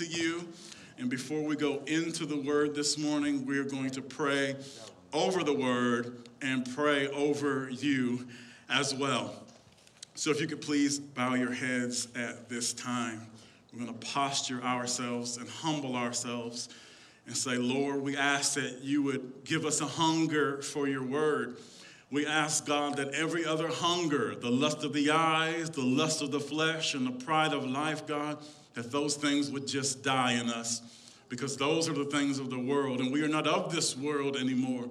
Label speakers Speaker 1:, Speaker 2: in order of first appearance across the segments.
Speaker 1: to you. And before we go into the word this morning, we're going to pray over the word and pray over you as well. So if you could please bow your heads at this time. We're going to posture ourselves and humble ourselves and say, Lord, we ask that you would give us a hunger for your word. We ask, God, that every other hunger, the lust of the eyes, the lust of the flesh, and the pride of life, God, that those things would just die in us because those are the things of the world, and we are not of this world anymore.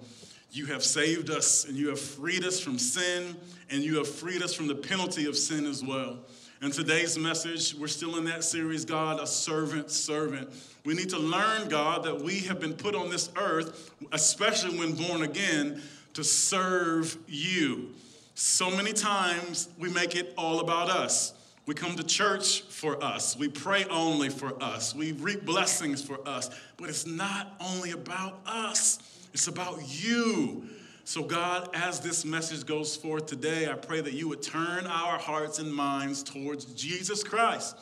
Speaker 1: You have saved us, and you have freed us from sin, and you have freed us from the penalty of sin as well. In today's message, we're still in that series, God, a servant, servant. We need to learn, God, that we have been put on this earth, especially when born again, to serve you. So many times we make it all about us. We come to church for us. We pray only for us. We reap blessings for us. But it's not only about us, it's about you. So, God, as this message goes forth today, I pray that you would turn our hearts and minds towards Jesus Christ,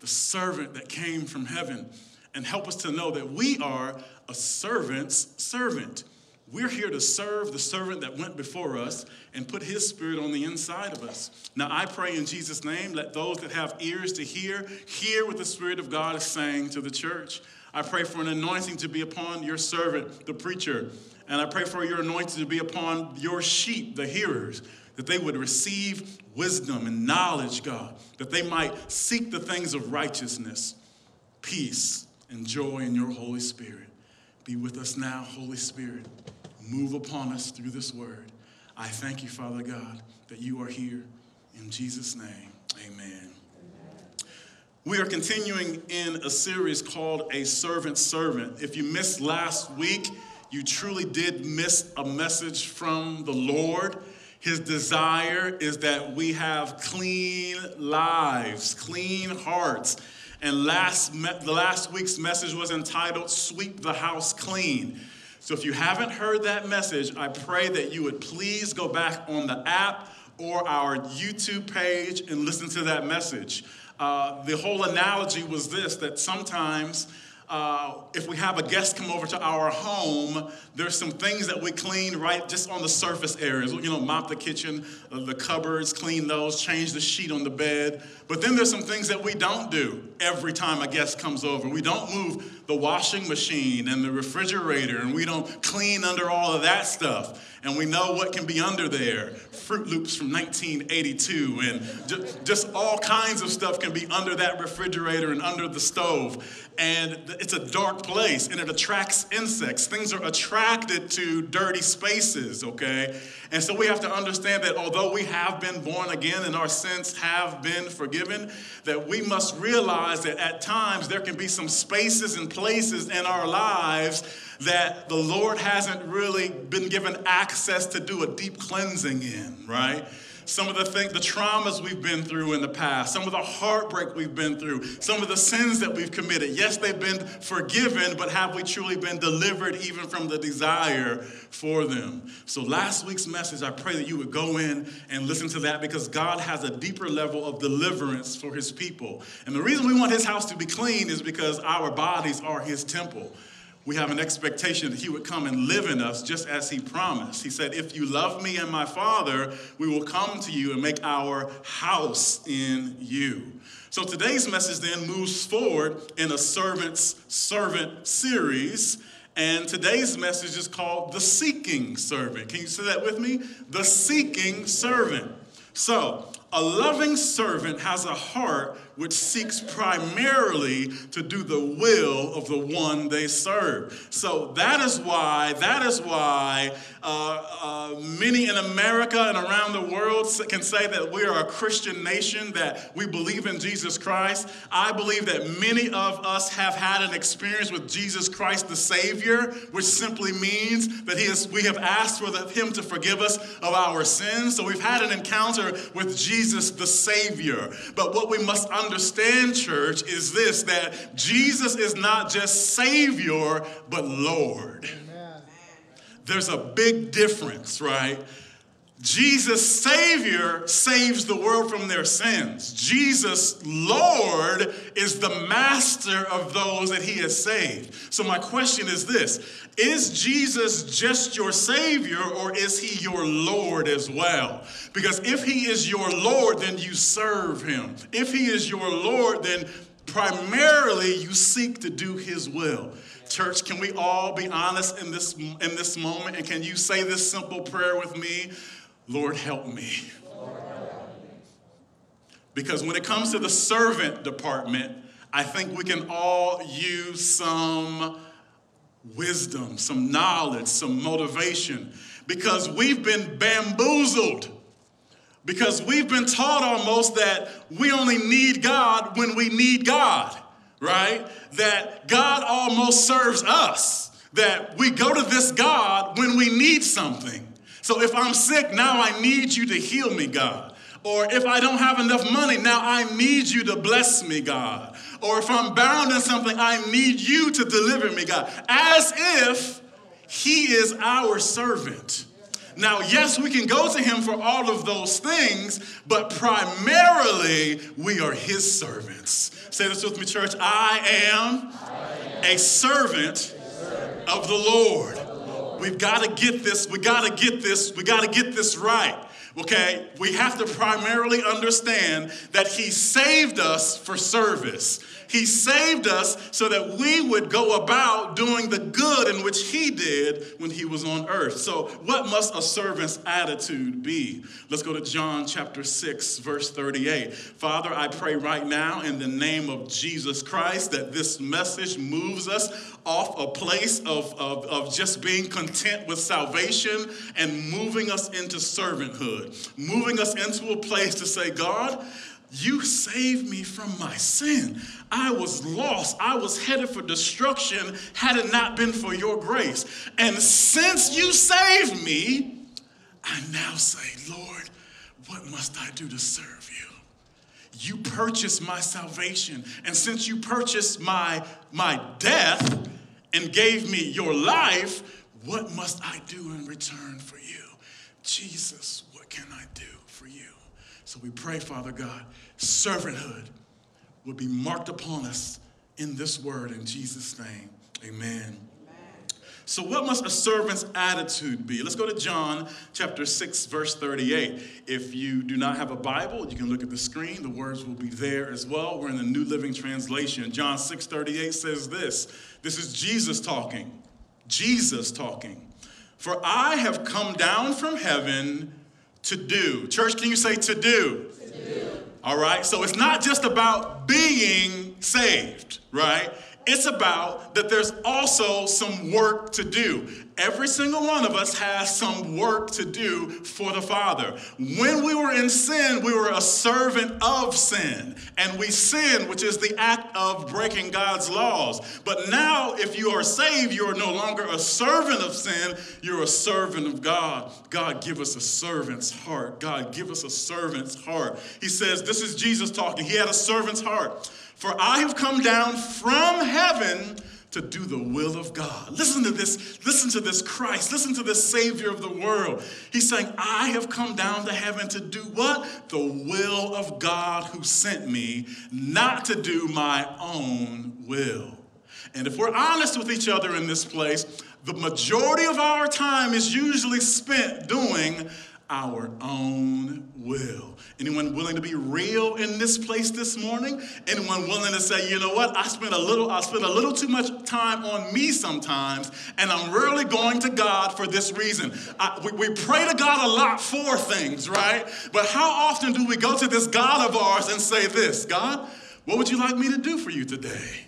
Speaker 1: the servant that came from heaven, and help us to know that we are a servant's servant. We're here to serve the servant that went before us and put his spirit on the inside of us. Now, I pray in Jesus' name, let those that have ears to hear, hear what the Spirit of God is saying to the church. I pray for an anointing to be upon your servant, the preacher, and I pray for your anointing to be upon your sheep, the hearers, that they would receive wisdom and knowledge, God, that they might seek the things of righteousness, peace, and joy in your Holy Spirit. Be with us now, Holy Spirit. Move upon us through this word. I thank you, Father God, that you are here. In Jesus' name, amen. We are continuing in a series called A Servant Servant. If you missed last week, you truly did miss a message from the Lord. His desire is that we have clean lives, clean hearts. And last, the last week's message was entitled Sweep the House Clean. So if you haven't heard that message, I pray that you would please go back on the app or our YouTube page and listen to that message. Uh, the whole analogy was this that sometimes uh, if we have a guest come over to our home, there's some things that we clean right just on the surface areas. You know, mop the kitchen, uh, the cupboards, clean those, change the sheet on the bed. But then there's some things that we don't do every time a guest comes over. We don't move the washing machine and the refrigerator, and we don't clean under all of that stuff. And we know what can be under there Froot Loops from 1982, and just all kinds of stuff can be under that refrigerator and under the stove and it's a dark place and it attracts insects. Things are attracted to dirty spaces, okay? And so we have to understand that although we have been born again and our sins have been forgiven, that we must realize that at times there can be some spaces and places in our lives that the Lord hasn't really been given access to do a deep cleansing in, right? Some of the things, the traumas we've been through in the past, some of the heartbreak we've been through, some of the sins that we've committed. Yes, they've been forgiven, but have we truly been delivered even from the desire for them? So, last week's message, I pray that you would go in and listen to that because God has a deeper level of deliverance for his people. And the reason we want his house to be clean is because our bodies are his temple we have an expectation that he would come and live in us just as he promised. He said, If you love me and my Father, we will come to you and make our house in you. So today's message then moves forward in a servant's servant series. And today's message is called The Seeking Servant. Can you say that with me? The Seeking Servant. So, a loving servant has a heart which seeks primarily to do the will of the one they serve. So that is why, that is why uh, uh, many in America and around the world can say that we are a Christian nation, that we believe in Jesus Christ. I believe that many of us have had an experience with Jesus Christ the Savior, which simply means that he is, we have asked for the, Him to forgive us of our sins. So we've had an encounter with Jesus the Savior. But what we must understand, church, is this that Jesus is not just Savior, but Lord. Amen. There's a big difference, right? Jesus, Savior, saves the world from their sins. Jesus, Lord, is the master of those that he has saved. So, my question is this Is Jesus just your Savior or is he your Lord as well? Because if he is your Lord, then you serve him. If he is your Lord, then primarily you seek to do his will. Church, can we all be honest in this, in this moment? And can you say this simple prayer with me? Lord, help me. Because when it comes to the servant department, I think we can all use some wisdom, some knowledge, some motivation, because we've been bamboozled. Because we've been taught almost that we only need God when we need God, right? That God almost serves us, that we go to this God when we need something. So if I'm sick, now I need you to heal me, God. Or if I don't have enough money, now I need you to bless me, God. Or if I'm bound in something, I need you to deliver me, God. As if He is our servant. Now, yes, we can go to Him for all of those things, but primarily we are His servants. Say this with me, church. I am, I am a servant, a servant of the Lord. We've got to get this, we got to get this, we got to get this right. Okay? We have to primarily understand that He saved us for service. He saved us so that we would go about doing the good in which He did when He was on earth. So, what must a servant's attitude be? Let's go to John chapter 6, verse 38. Father, I pray right now in the name of Jesus Christ that this message moves us off a place of, of, of just being content with salvation and moving us into servanthood, moving us into a place to say, God, you saved me from my sin. I was lost. I was headed for destruction had it not been for your grace. And since you saved me, I now say, Lord, what must I do to serve you? You purchased my salvation. And since you purchased my, my death and gave me your life, what must I do in return for you? Jesus, what can I do for you? So we pray, Father God, servanthood will be marked upon us in this word in Jesus' name. Amen. So, what must a servant's attitude be? Let's go to John chapter 6, verse 38. If you do not have a Bible, you can look at the screen. The words will be there as well. We're in the New Living Translation. John 6, 38 says this This is Jesus talking. Jesus talking. For I have come down from heaven to do. Church, can you say to do? All right, so it's not just about being saved, right? It's about that there's also some work to do. Every single one of us has some work to do for the Father. When we were in sin, we were a servant of sin. And we sin, which is the act of breaking God's laws. But now, if you are saved, you are no longer a servant of sin, you're a servant of God. God, give us a servant's heart. God, give us a servant's heart. He says, This is Jesus talking. He had a servant's heart. For I have come down from heaven to do the will of God. Listen to this, listen to this Christ, listen to this Savior of the world. He's saying, I have come down to heaven to do what? The will of God who sent me, not to do my own will. And if we're honest with each other in this place, the majority of our time is usually spent doing our own will. Anyone willing to be real in this place this morning? Anyone willing to say, you know what? I spend a little, I spend a little too much time on me sometimes, and I'm rarely going to God for this reason. I, we, we pray to God a lot for things, right? But how often do we go to this God of ours and say this, God, what would you like me to do for you today?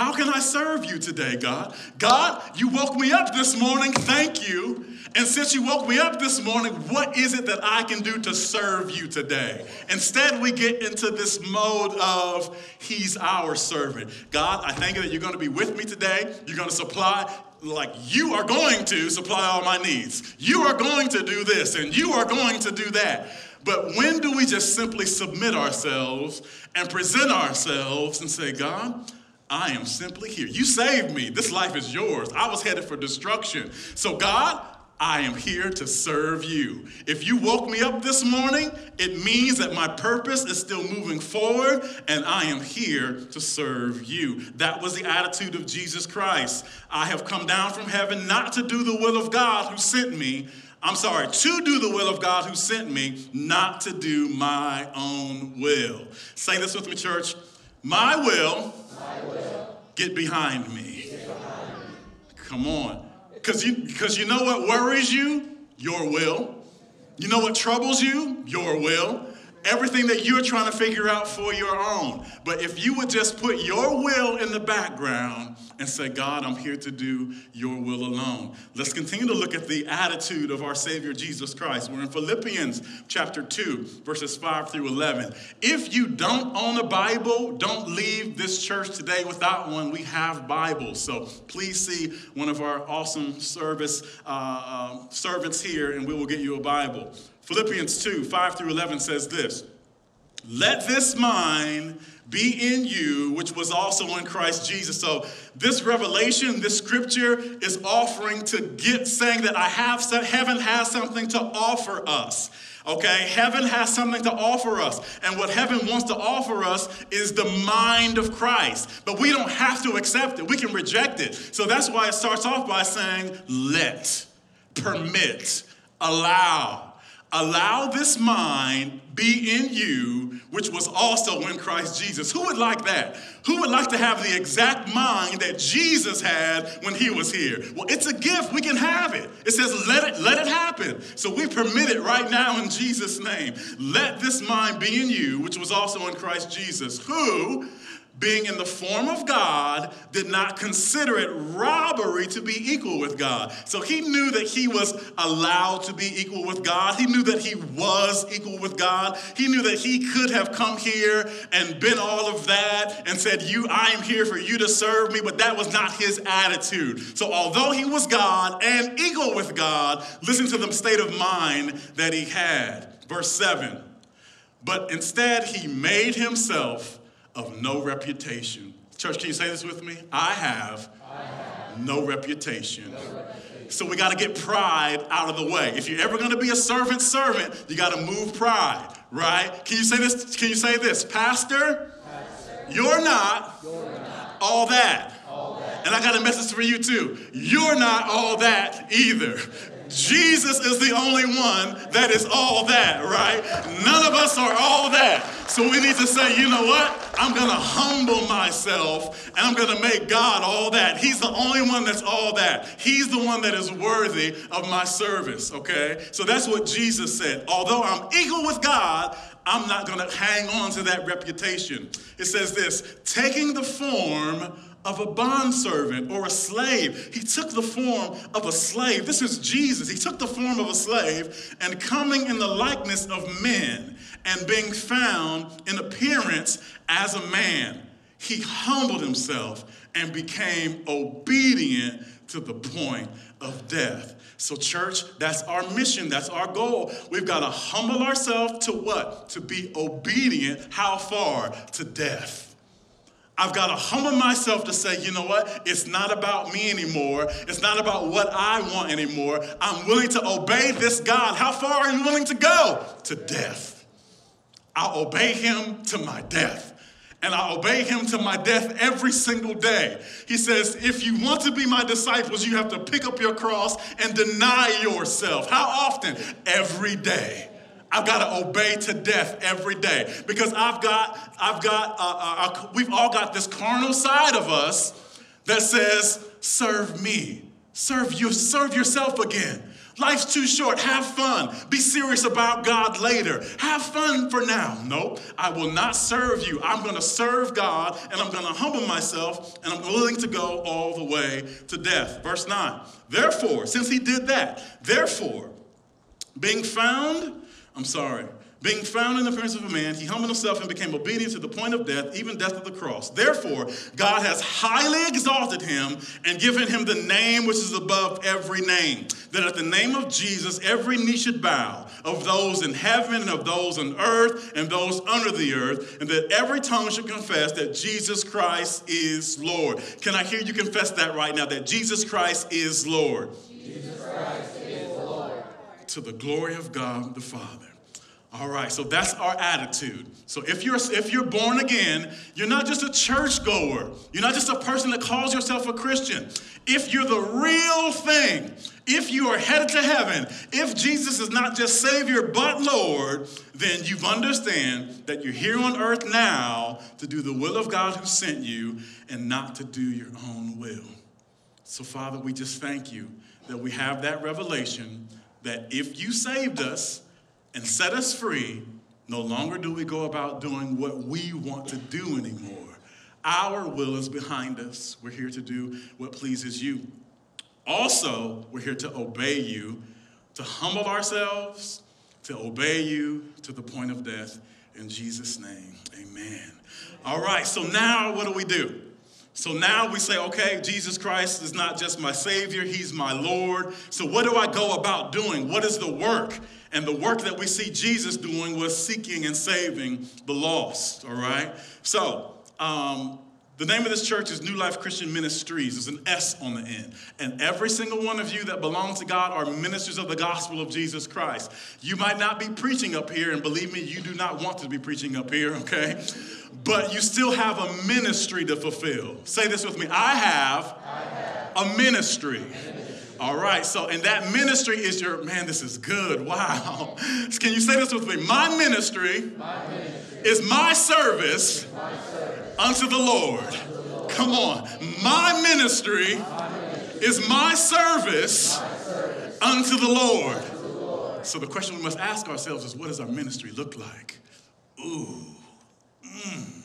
Speaker 1: How can I serve you today, God? God, you woke me up this morning. Thank you. And since you woke me up this morning, what is it that I can do to serve you today? Instead, we get into this mode of He's our servant. God, I thank you that you're going to be with me today. You're going to supply like you are going to supply all my needs. You are going to do this and you are going to do that. But when do we just simply submit ourselves and present ourselves and say, God, I am simply here. You saved me. This life is yours. I was headed for destruction. So, God, I am here to serve you. If you woke me up this morning, it means that my purpose is still moving forward and I am here to serve you. That was the attitude of Jesus Christ. I have come down from heaven not to do the will of God who sent me. I'm sorry, to do the will of God who sent me, not to do my own will. Say this with me, church. My will. Get, behind me. Come on. Because you, because you know what worries you? Your will. You know what troubles you? Your will. Everything that you're trying to figure out for your own. But if you would just put your will in the background and say, God, I'm here to do your will alone. Let's continue to look at the attitude of our Savior Jesus Christ. We're in Philippians chapter 2, verses 5 through 11. If you don't own a Bible, don't leave this church today without one. We have Bibles. So please see one of our awesome service uh, uh, servants here, and we will get you a Bible. Philippians 2 5 through 11 says this Let this mind be in you, which was also in Christ Jesus. So, this revelation, this scripture is offering to get saying that I have heaven has something to offer us. Okay, heaven has something to offer us. And what heaven wants to offer us is the mind of Christ. But we don't have to accept it, we can reject it. So that's why it starts off by saying, let, permit, allow. Allow this mind be in you, which was also in Christ Jesus. Who would like that? Who would like to have the exact mind that Jesus had when he was here? Well, it's a gift. We can have it. It says, let it, let it happen. So we permit it right now in Jesus' name. Let this mind be in you, which was also in Christ Jesus, who being in the form of God, did not consider it robbery to be equal with God. So he knew that he was allowed to be equal with God. He knew that he was equal with God. He knew that he could have come here and been all of that and said, "You, I am here for you to serve me," but that was not his attitude. So although he was God and equal with God, listen to the state of mind that he had. Verse 7. But instead he made himself of no reputation. Church, can you say this with me? I have, I have no, reputation. no reputation. So we got to get pride out of the way. If you're ever going to be a servant servant, you got to move pride, right? Can you say this? Can you say this, Pastor? Pastor you're, not you're not all that. All that. And I got a message for you too. You're not all that either. Jesus is the only one that is all that, right? None of us are all that. So we need to say, you know what? I'm going to humble myself and I'm going to make God all that. He's the only one that's all that. He's the one that is worthy of my service, okay? So that's what Jesus said. Although I'm equal with God, I'm not going to hang on to that reputation. It says this taking the form of a bondservant or a slave. He took the form of a slave. This is Jesus. He took the form of a slave and coming in the likeness of men and being found in appearance as a man, he humbled himself and became obedient to the point of death. So, church, that's our mission. That's our goal. We've got to humble ourselves to what? To be obedient. How far? To death. I've got to humble myself to say, you know what? It's not about me anymore. It's not about what I want anymore. I'm willing to obey this God. How far are you willing to go? To death. I'll obey him to my death. And I obey him to my death every single day. He says, if you want to be my disciples, you have to pick up your cross and deny yourself. How often? Every day. I've got to obey to death every day because I've got, I've got, uh, uh, uh, we've all got this carnal side of us that says, serve me, serve you, serve yourself again. Life's too short. Have fun. Be serious about God later. Have fun for now. Nope. I will not serve you. I'm going to serve God and I'm going to humble myself and I'm willing to go all the way to death. Verse 9. Therefore, since he did that, therefore, being found I'm sorry. Being found in the appearance of a man, he humbled himself and became obedient to the point of death, even death of the cross. Therefore, God has highly exalted him and given him the name which is above every name, that at the name of Jesus every knee should bow, of those in heaven and of those on earth and those under the earth, and that every tongue should confess that Jesus Christ is Lord. Can I hear you confess that right now, that Jesus Christ is Lord? Jesus Christ is Lord. To the glory of God the Father. All right, so that's our attitude. So if you're if you're born again, you're not just a churchgoer. You're not just a person that calls yourself a Christian. If you're the real thing, if you are headed to heaven, if Jesus is not just Savior but Lord, then you've understand that you're here on earth now to do the will of God who sent you and not to do your own will. So, Father, we just thank you that we have that revelation that if you saved us, and set us free, no longer do we go about doing what we want to do anymore. Our will is behind us. We're here to do what pleases you. Also, we're here to obey you, to humble ourselves, to obey you to the point of death. In Jesus' name, amen. All right, so now what do we do? So now we say, okay, Jesus Christ is not just my Savior, He's my Lord. So what do I go about doing? What is the work? And the work that we see Jesus doing was seeking and saving the lost, all right? So, um, the name of this church is New Life Christian Ministries. There's an S on the end. And every single one of you that belong to God are ministers of the gospel of Jesus Christ. You might not be preaching up here, and believe me, you do not want to be preaching up here, okay? But you still have a ministry to fulfill. Say this with me I have, I have a ministry. All right, so and that ministry is your man. This is good. Wow. Can you say this with me? My ministry, my ministry is my service, my service unto, the Lord. Come on, my ministry, ministry is my service, unto, the unto the Lord. So the question we must ask ourselves is, what does our ministry look like? Ooh. Mm.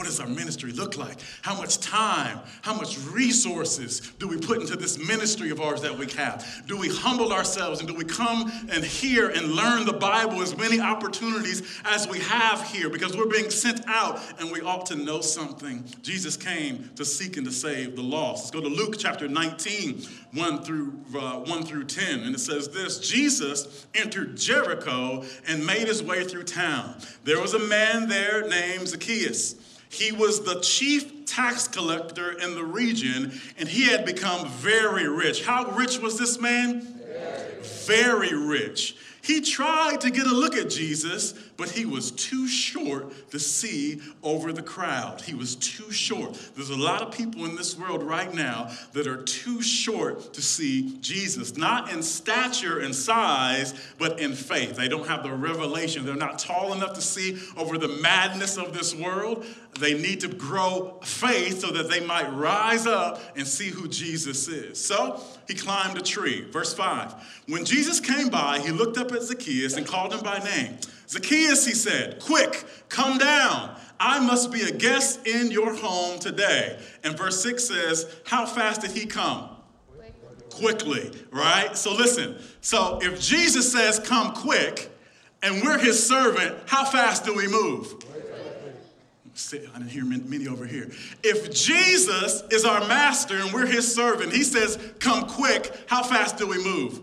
Speaker 1: What does our ministry look like? How much time, how much resources do we put into this ministry of ours that we have? Do we humble ourselves and do we come and hear and learn the Bible as many opportunities as we have here? Because we're being sent out and we ought to know something. Jesus came to seek and to save the lost. Let's go to Luke chapter 19, 1 through, uh, 1 through 10. And it says this Jesus entered Jericho and made his way through town. There was a man there named Zacchaeus. He was the chief tax collector in the region, and he had become very rich. How rich was this man? Very, rich. He tried to get a look at Jesus, but he was too short to see over the crowd. He was too short. There's a lot of people in this world right now that are too short to see Jesus, not in stature and size, but in faith. They don't have the revelation. They're not tall enough to see over the madness of this world. They need to grow faith so that they might rise up and see who Jesus is. So he climbed a tree. Verse 5 When Jesus came by, he looked up at Zacchaeus and called him by name. Zacchaeus, he said, quick, come down. I must be a guest in your home today. And verse 6 says, How fast did he come? Quickly, right? So listen. So if Jesus says, Come quick, and we're his servant, how fast do we move? I didn't hear many over here. If Jesus is our master and we're his servant, he says, Come quick, how fast do we move?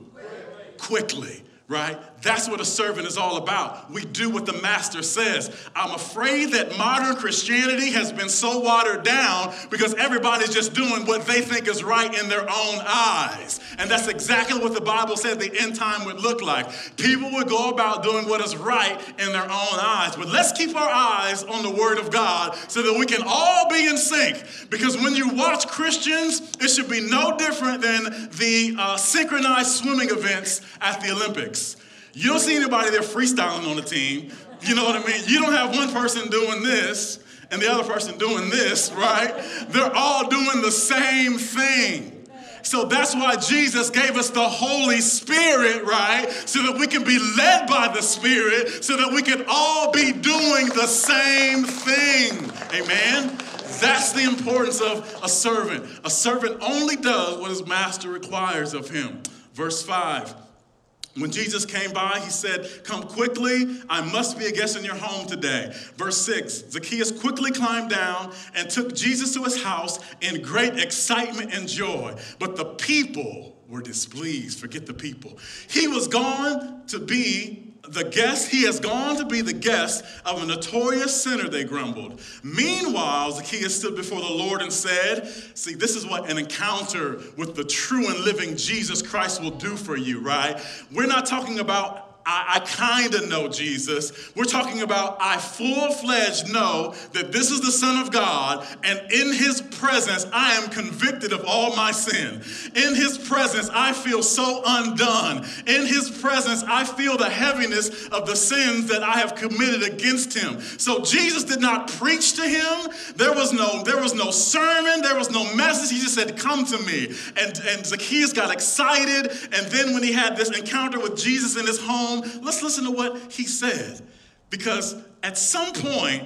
Speaker 1: Quickly right? That's what a servant is all about. We do what the master says. I'm afraid that modern Christianity has been so watered down because everybody's just doing what they think is right in their own eyes. And that's exactly what the Bible said the end time would look like. People would go about doing what is right in their own eyes. But let's keep our eyes on the Word of God so that we can all be in sync. Because when you watch Christians, it should be no different than the uh, synchronized swimming events at the Olympics. You don't see anybody there freestyling on the team. You know what I mean? You don't have one person doing this and the other person doing this, right? They're all doing the same thing. So that's why Jesus gave us the Holy Spirit, right? So that we can be led by the Spirit, so that we can all be doing the same thing. Amen? That's the importance of a servant. A servant only does what his master requires of him. Verse 5 when Jesus came by, he said, Come quickly, I must be a guest in your home today. Verse 6 Zacchaeus quickly climbed down and took Jesus to his house in great excitement and joy. But the people were displeased. Forget the people. He was gone to be the guest, he has gone to be the guest of a notorious sinner, they grumbled. Meanwhile, Zacchaeus stood before the Lord and said, See, this is what an encounter with the true and living Jesus Christ will do for you, right? We're not talking about I, I kind of know Jesus. We're talking about I full fledged know that this is the Son of God, and in His presence, I am convicted of all my sin. In His presence, I feel so undone. In His presence, I feel the heaviness of the sins that I have committed against Him. So Jesus did not preach to him. There was no, there was no sermon, there was no message. He just said, Come to me. And, and Zacchaeus got excited. And then when he had this encounter with Jesus in his home, home, let's listen to what he said. Because at some point,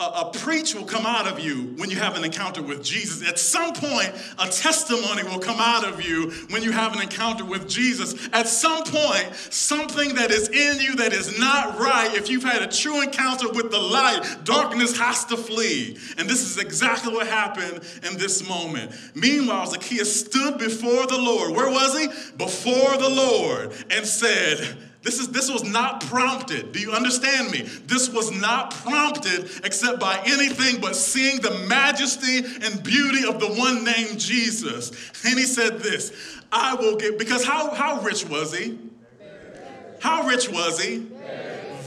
Speaker 1: a, a, preach will come out of you when you have an encounter with Jesus. At some point, a testimony will come out of you when you have an encounter with Jesus. At some point, something that is in you that is not right, if you've had a true encounter with the light, darkness has to flee. And this is exactly what happened in this moment. Meanwhile, Zacchaeus stood before the Lord. Where was he? Before the Lord and said, this, is, this was not prompted. Do you understand me? This was not prompted except by anything but seeing the majesty and beauty of the one named Jesus. And he said this I will give, because how, how rich was he? How rich was he?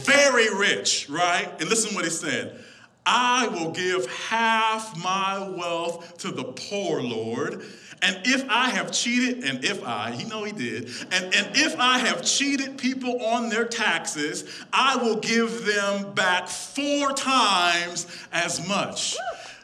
Speaker 1: Very rich, right? And listen to what he said. I will give half my wealth to the poor, Lord. And if I have cheated, and if I, you know he did, and, and if I have cheated people on their taxes, I will give them back four times as much.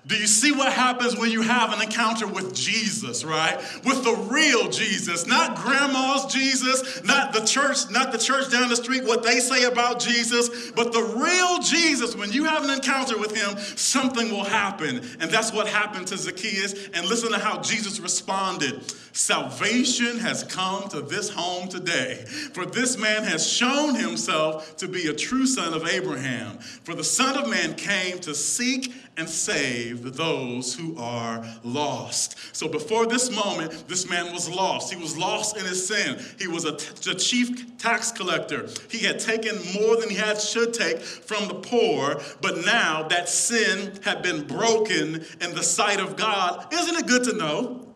Speaker 1: Do you see what happens when you have an encounter with Jesus, right? With the real Jesus, not grandma's Jesus, not the church, not the church down the street, what they say about Jesus, but the real Jesus. When you have an encounter with him, something will happen. And that's what happened to Zacchaeus. And listen to how Jesus responded. Salvation has come to this home today, for this man has shown himself to be a true son of Abraham. For the Son of Man came to seek and save those who are lost. So before this moment, this man was lost. He was lost in his sin. He was a, chief tax collector. He had taken more than he had should take from the poor, but now that sin had been broken in the sight of God. Isn't it good to know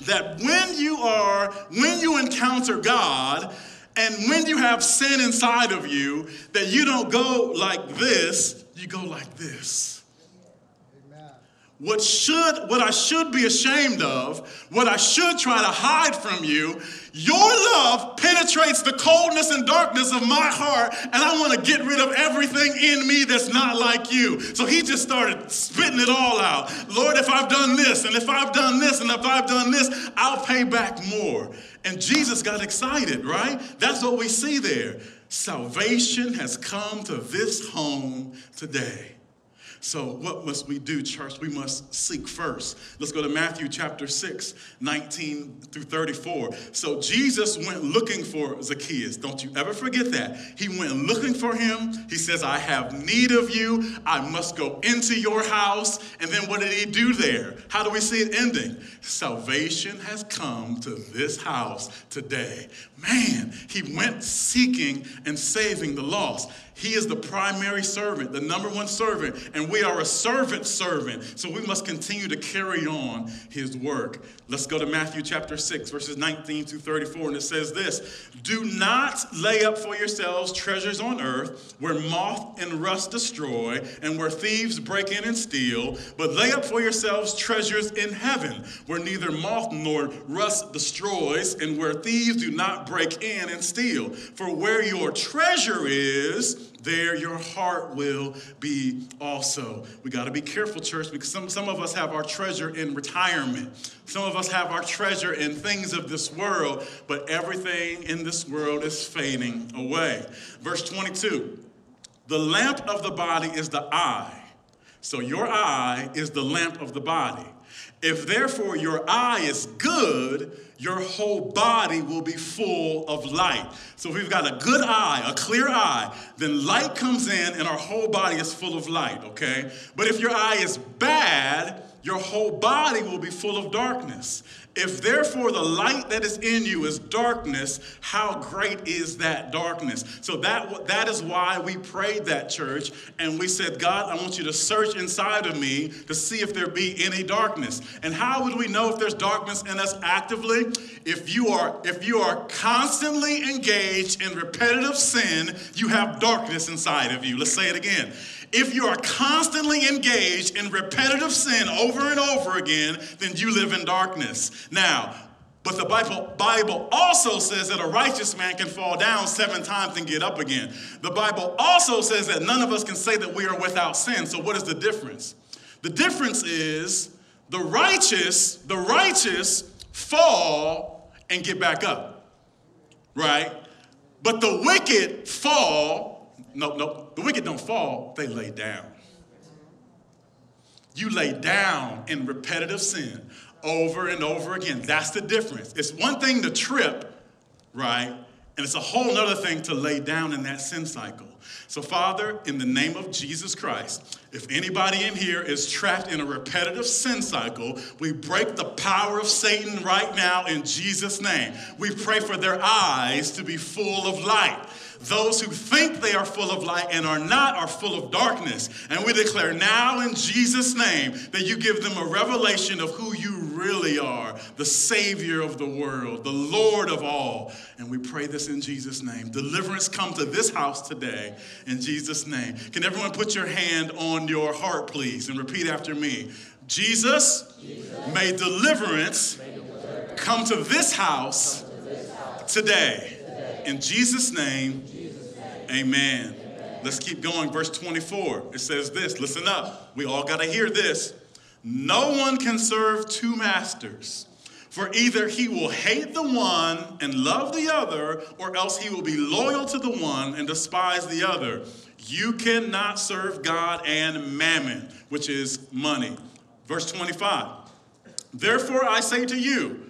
Speaker 1: that when you are, when you encounter God, and when you have sin inside of you, that you don't go like this, you go like this. What should what I should be ashamed of, what I should try to hide from you, your love penetrates the coldness and darkness of my heart, and I want to get rid of everything in me that's not like you. So he just started spitting it all out. Lord, if I've done this, and if I've done this, and if I've done this, I'll pay back more. And Jesus got excited, right? That's what we see there. Salvation has come to this home today. So, what must we do, church? We must seek first. Let's go to Matthew chapter 6, 19 through 34. So, Jesus went looking for Zacchaeus. Don't you ever forget that. He went looking for him. He says, I have need of you. I must go into your house. And then what did he do there? How do we see it ending? Salvation has come to this house today. Man, he went seeking and saving the lost. He is the primary servant, the number one servant, and we are a servant servant. So we must continue to carry on his work. Let's go to Matthew chapter 6, verses 19 to 34, and it says this Do not lay up for yourselves treasures on earth where moth and rust destroy and where thieves break in and steal, but lay up for yourselves treasures in heaven where neither moth nor rust destroys and where thieves do not break in and steal. For where your treasure is, there your heart will be also. We got to be careful, church, because some, some of us have our treasure in retirement. Some of us have our treasure in things of this world, but everything in this world is fading away. Verse 22 The lamp of the body is the eye. So your eye is the lamp of the body. If therefore your eye is good, your whole body will be full of light. So if we've got a good eye, a clear eye, then light comes in and our whole body is full of light, okay? But if your eye is bad, your whole body will be full of darkness. If therefore the light that is in you is darkness, how great is that darkness? So that, that is why we prayed that church and we said, God, I want you to search inside of me to see if there be any darkness. And how would we know if there's darkness in us actively? If you are, if you are constantly engaged in repetitive sin, you have darkness inside of you. Let's say it again. If you are constantly engaged in repetitive sin over and over again, then you live in darkness. Now, but the Bible, Bible also says that a righteous man can fall down seven times and get up again. The Bible also says that none of us can say that we are without sin. So, what is the difference? The difference is the righteous, the righteous fall and get back up, right? But the wicked fall no, no, the wicked don't fall, they lay down. You lay down in repetitive sin over and over again. That's the difference. It's one thing to trip, right? And it's a whole other thing to lay down in that sin cycle. So, Father, in the name of Jesus Christ, if anybody in here is trapped in a repetitive sin cycle, we break the power of Satan right now in Jesus' name. We pray for their eyes to be full of light those who think they are full of light and are not are full of darkness. And we declare now in Jesus' name that you give them a revelation of who you really are the Savior of the world, the Lord of all. And we pray this in Jesus' name. Deliverance come to this house today in Jesus' name. Can everyone put your hand on your heart, please, and repeat after me? Jesus, Jesus. may deliverance, come to this house today. In Jesus' name, amen. Let's keep going. Verse 24. It says this listen up. We all got to hear this. No one can serve two masters, for either he will hate the one and love the other, or else he will be loyal to the one and despise the other. You cannot serve God and mammon, which is money. Verse 25. Therefore, I say to you,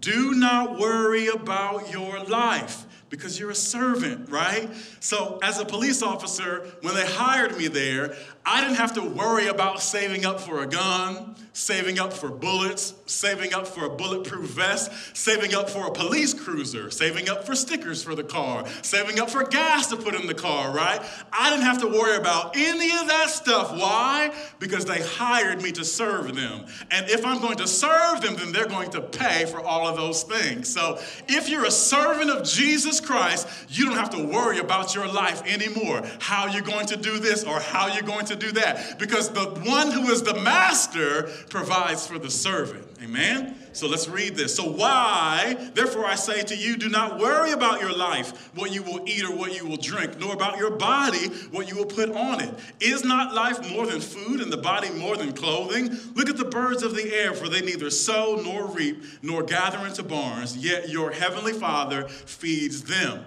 Speaker 1: do not worry about your life because you're a servant, right? So, as a police officer, when they hired me there, I didn't have to worry about saving up for a gun, saving up for bullets, saving up for a bulletproof vest, saving up for a police cruiser, saving up for stickers for the car, saving up for gas to put in the car, right? I didn't have to worry about any of that stuff. Why? Because they hired me to serve them. And if I'm going to serve them, then they're going to pay for all of those things. So if you're a servant of Jesus Christ, you don't have to worry about your life anymore. How you're going to do this or how you're going to do that because the one who is the master provides for the servant. Amen? So let's read this. So, why, therefore, I say to you, do not worry about your life, what you will eat or what you will drink, nor about your body, what you will put on it. Is not life more than food and the body more than clothing? Look at the birds of the air, for they neither sow nor reap nor gather into barns, yet your heavenly Father feeds them.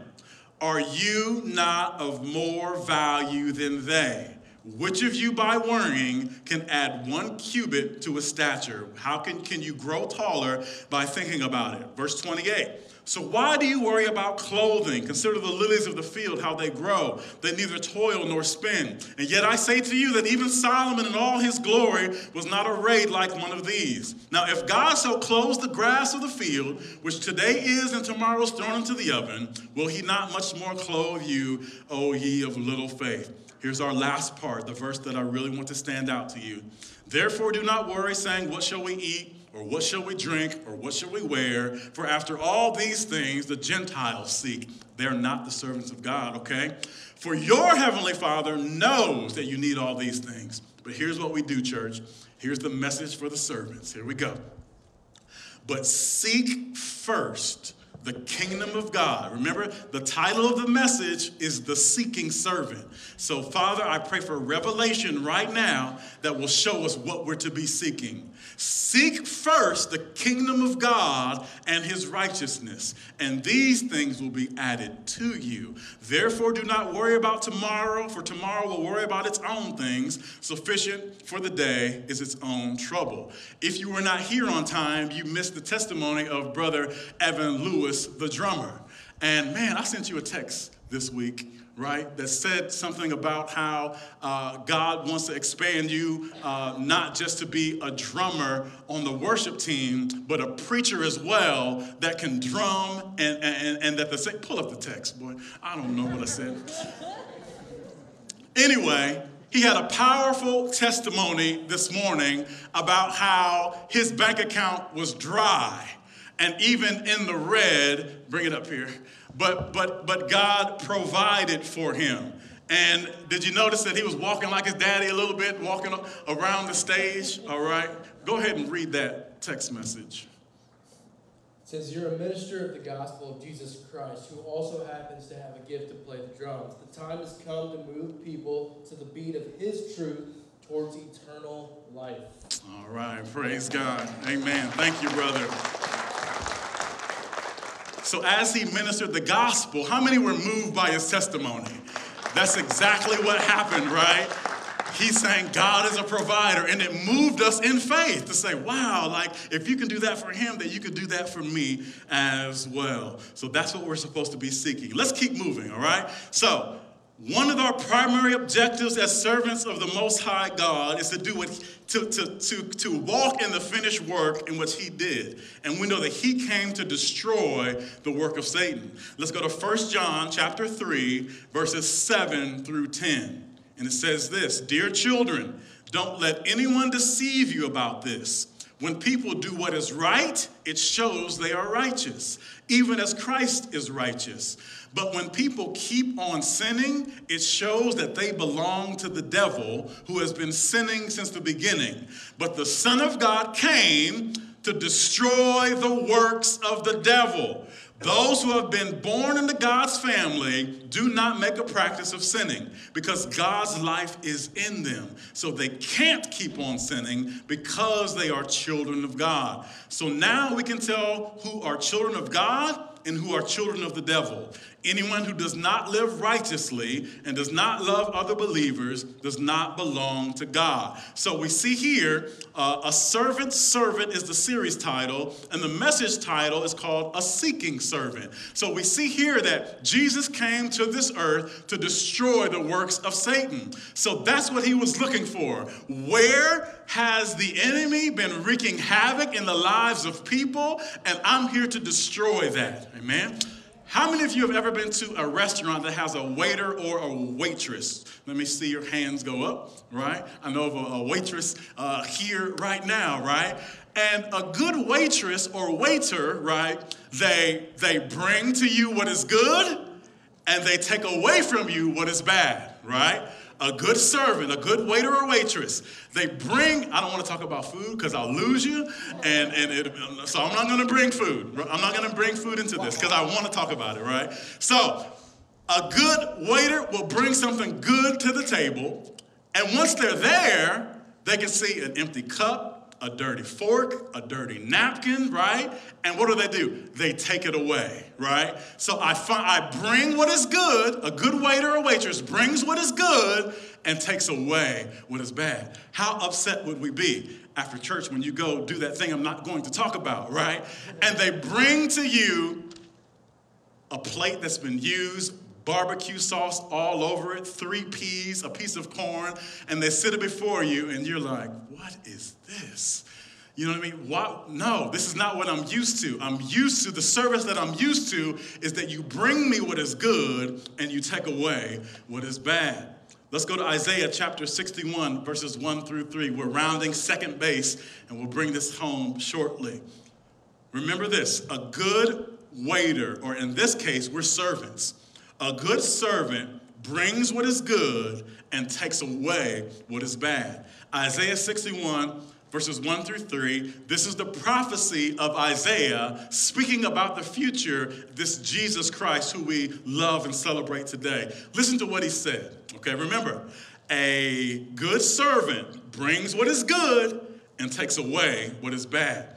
Speaker 1: Are you not of more value than they? Which of you, by worrying, can add one cubit to a stature? How can, can you grow taller by thinking about it? Verse 28. So, why do you worry about clothing? Consider the lilies of the field, how they grow. They neither toil nor spin. And yet I say to you that even Solomon in all his glory was not arrayed like one of these. Now, if God so clothes the grass of the field, which today is and tomorrow is thrown into the oven, will he not much more clothe you, O ye of little faith? Here's our last part, the verse that I really want to stand out to you. Therefore, do not worry, saying, What shall we eat? Or what shall we drink? Or what shall we wear? For after all these things the Gentiles seek. They're not the servants of God, okay? For your heavenly Father knows that you need all these things. But here's what we do, church. Here's the message for the servants. Here we go. But seek first the kingdom of God. Remember, the title of the message is The Seeking Servant. So, Father, I pray for revelation right now that will show us what we're to be seeking. Seek first the kingdom of God and his righteousness, and these things will be added to you. Therefore, do not worry about tomorrow, for tomorrow will worry about its own things. Sufficient for the day is its own trouble. If you were not here on time, you missed the testimony of Brother Evan Lewis, the drummer. And man, I sent you a text this week right? That said something about how uh, God wants to expand you, uh, not just to be a drummer on the worship team, but a preacher as well that can drum and, and, and that the, pull up the text, boy. I don't know what I said. Anyway, he had a powerful testimony this morning about how his bank account was dry and even in the red, bring it up here, but but but God provided for him. And did you notice that he was walking like his daddy a little bit, walking around the stage? All right. Go ahead and read that text message.
Speaker 2: It says, You're a minister of the gospel of Jesus Christ, who also happens to have a gift to play the drums. The time has come to move people to the beat of his truth towards eternal life.
Speaker 1: All right. Praise God. Amen. Thank you, brother. So, as he ministered the gospel, how many were moved by his testimony? That's exactly what happened, right? He's saying God is a provider, and it moved us in faith to say, wow, like if you can do that for him, then you can do that for me as well. So that's what we're supposed to be seeking. Let's keep moving, all right? So, one of our primary objectives as servants of the Most High God is to do what to, to, to, to walk in the finished work in which he did. And we know that he came to destroy the work of Satan. Let's go to 1 John chapter 3, verses 7 through 10. And it says this Dear children, don't let anyone deceive you about this. When people do what is right, it shows they are righteous, even as Christ is righteous. But when people keep on sinning, it shows that they belong to the devil who has been sinning since the beginning. But the Son of God came to destroy the works of the devil. Those who have been born into God's family do not make a practice of sinning because God's life is in them. So they can't keep on sinning because they are children of God. So now we can tell who are children of God and who are children of the devil. Anyone who does not live righteously and does not love other believers does not belong to God. So we see here uh, a servant servant is the series title, and the message title is called A Seeking Servant. So we see here that Jesus came to this earth to destroy the works of Satan. So that's what he was looking for. Where has the enemy been wreaking havoc in the lives of people? And I'm here to destroy that. Amen. How many of you have ever been to a restaurant that has a waiter or a waitress? Let me see your hands go up, right? I know of a, waitress uh, here right now, right? And a good waitress or waiter, right? They they bring to you what is good, and they take away from you what is bad, right? A good servant, a good waiter or waitress, they bring, I don't want to talk about food because I'll lose you. And, and it, so I'm not going to bring food. I'm not going to bring food into this because I want to talk about it, right? So a good waiter will bring something good to the table. And once they're there, they can see an empty cup, a dirty fork, a dirty napkin, right? And what do they do? They take it away, right? So I find I bring what is good, a good waiter or waitress brings what is good and takes away what is bad. How upset would we be after church when you go do that thing I'm not going to talk about, right? And they bring to you a plate that's been used, barbecue sauce all over it, three peas, a piece of corn, and they sit it before you, and you're like, what is this? You know what I mean? Why? No, this is not what I'm used to. I'm used to the service that I'm used to is that you bring me what is good and you take away what is bad. Let's go to Isaiah chapter 61, verses 1 through 3. We're rounding second base, and we'll bring this home shortly. Remember this a good waiter, or in this case, we're servants a good servant brings what is good and takes away what is bad. Isaiah 61, verses 1 through 3. This is the prophecy of Isaiah speaking about the future, this Jesus Christ who we love and celebrate today. Listen to what he said. Okay, remember, a good servant brings what is good and takes away what is bad.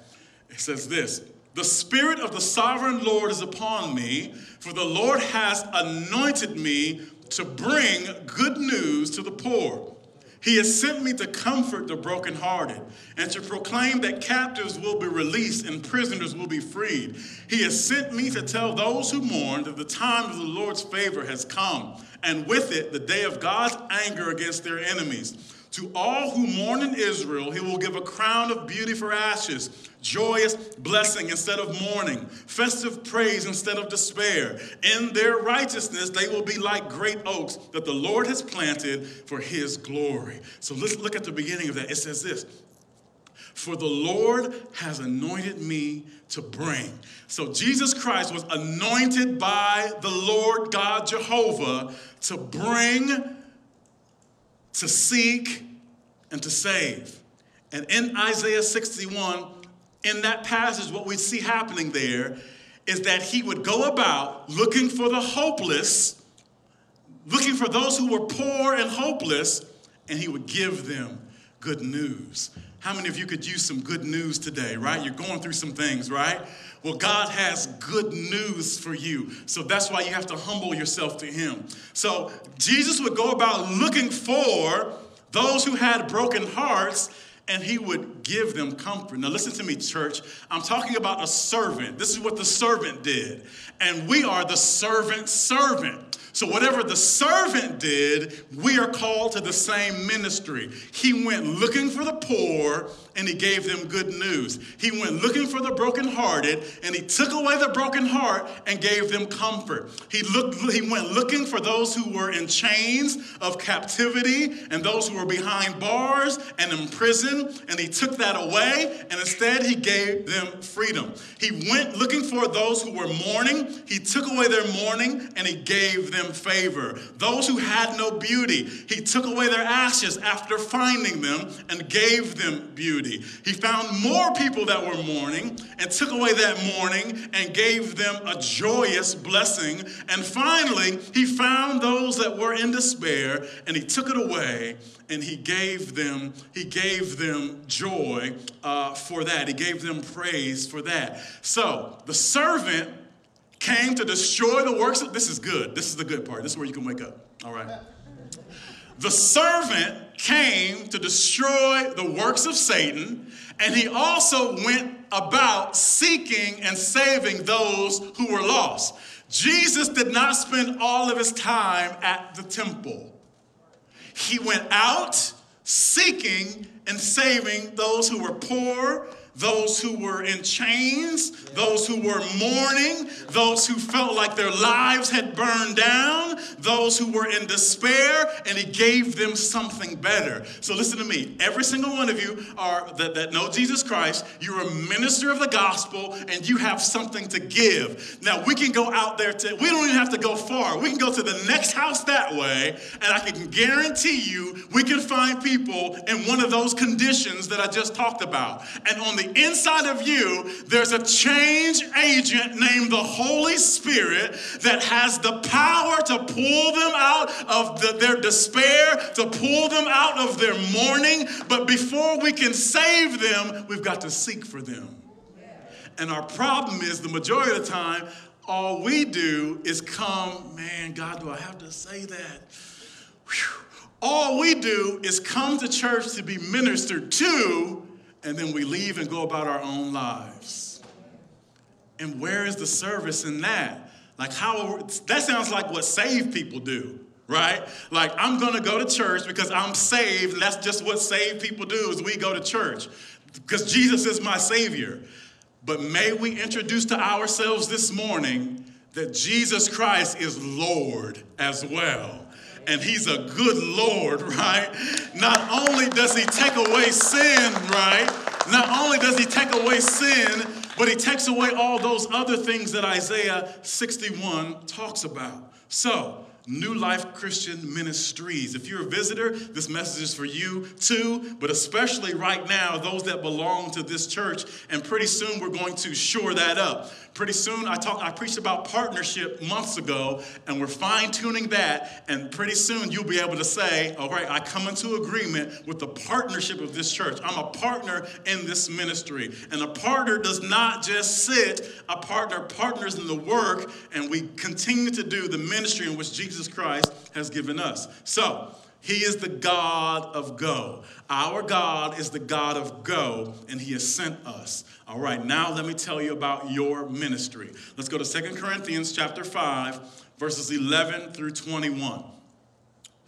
Speaker 1: It says this the Spirit of the sovereign Lord is upon me, for the Lord has anointed me to bring good news to the poor. He has sent me to comfort the brokenhearted and to proclaim that captives will be released and prisoners will be freed. He has sent me to tell those who mourn that the time of the Lord's favor has come and with it the day of God's anger against their enemies. To all who mourn in Israel, he will give a crown of beauty for ashes, joyous blessing instead of mourning, festive praise instead of despair. In their righteousness, they will be like great oaks that the Lord has planted for his glory. So let's look at the beginning of that. It says this For the Lord has anointed me to bring. So Jesus Christ was anointed by the Lord God Jehovah to bring to seek, and to save. And in Isaiah 61, in that passage, what we see happening there is that he would go about looking for the hopeless, looking for those who were poor and hopeless, and he would give them good news. How many of you could use some good news today, right? You're going through some things, right? Well, God has good news for you. So that's why you have to humble yourself to Him. So Jesus would go about looking for those who had broken hearts and he would give them comfort. Now, listen to me, church. I'm talking about a servant. This is what the servant did. And we are the servant servant. So, whatever the servant did, we are called to the same ministry. He went looking for the poor and he gave them good news. He went looking for the brokenhearted and he took away the broken heart and gave them comfort. He, looked, he went looking for those who were in chains of captivity and those who were behind bars and in prison, and he took that away and instead he gave them freedom. He went looking for those who were mourning, he took away their mourning and he gave them favor. Those who had no beauty, he took away their ashes after finding them and gave them beauty. He found more people that were mourning and took away that mourning and gave them a joyous blessing. And finally, he found those that were in despair and he took it away and he gave them he gave them joy uh, for that. He gave them praise for that. So the servant came to destroy the works of this is good. This is the good part. This is where you can wake up. All right. The servant came to destroy the works of satan and he also went about seeking and saving those who were lost. Jesus did not spend all of his time at the temple. He went out seeking and saving those who were poor those who were in chains, those who were mourning, those who felt like their lives had burned down, those who were in despair, and he gave them something better. So listen to me. Every single one of you are that, that know Jesus Christ, you're a minister of the gospel, and you have something to give. Now we can go out there to, we don't even have to go far. We can go to the next house that way, and I can guarantee you we can find people in one of those conditions that I just talked about. And on the inside of you, there's a change agent named the Holy Spirit that has the power to pull them out of the, their despair, to pull them out of their mourning. But before we can save them, we've got to seek for them. And our problem is the majority of the time, all we do is come, man, God, do I have to say that? Whew. All we do is come to church to be ministered to and then we leave and go about our own lives. And where is the service in that? Like, how that sounds like what saved people do, right? Like, I'm gonna go to church because I'm saved, that's just what saved people do is we go to church because Jesus is my Savior. But may we introduce to ourselves this morning that Jesus Christ is Lord as well and he's a good Lord, right? Not only does he take away sin, right? Not only does he take away sin, but he takes away all those other things that Isaiah 61 talks about. So, New Life Christian Ministries. If you're a visitor, this message is for you too, but especially right now, those that belong to this church. And pretty soon we're going to shore that up. Pretty soon, I talked, I preached about partnership months ago, and we're fine tuning that. And pretty soon, you'll be able to say, "All right, I come into agreement with the partnership of this church. I'm a partner in this ministry." And a partner does not just sit; a partner partners in the work, and we continue to do the ministry in which Jesus Christ has given us. So. He is the God of go. Our God is the God of go, and He has sent us. All right, now let me tell you about your ministry. Let's go to Second Corinthians chapter 5, verses 11 through 21.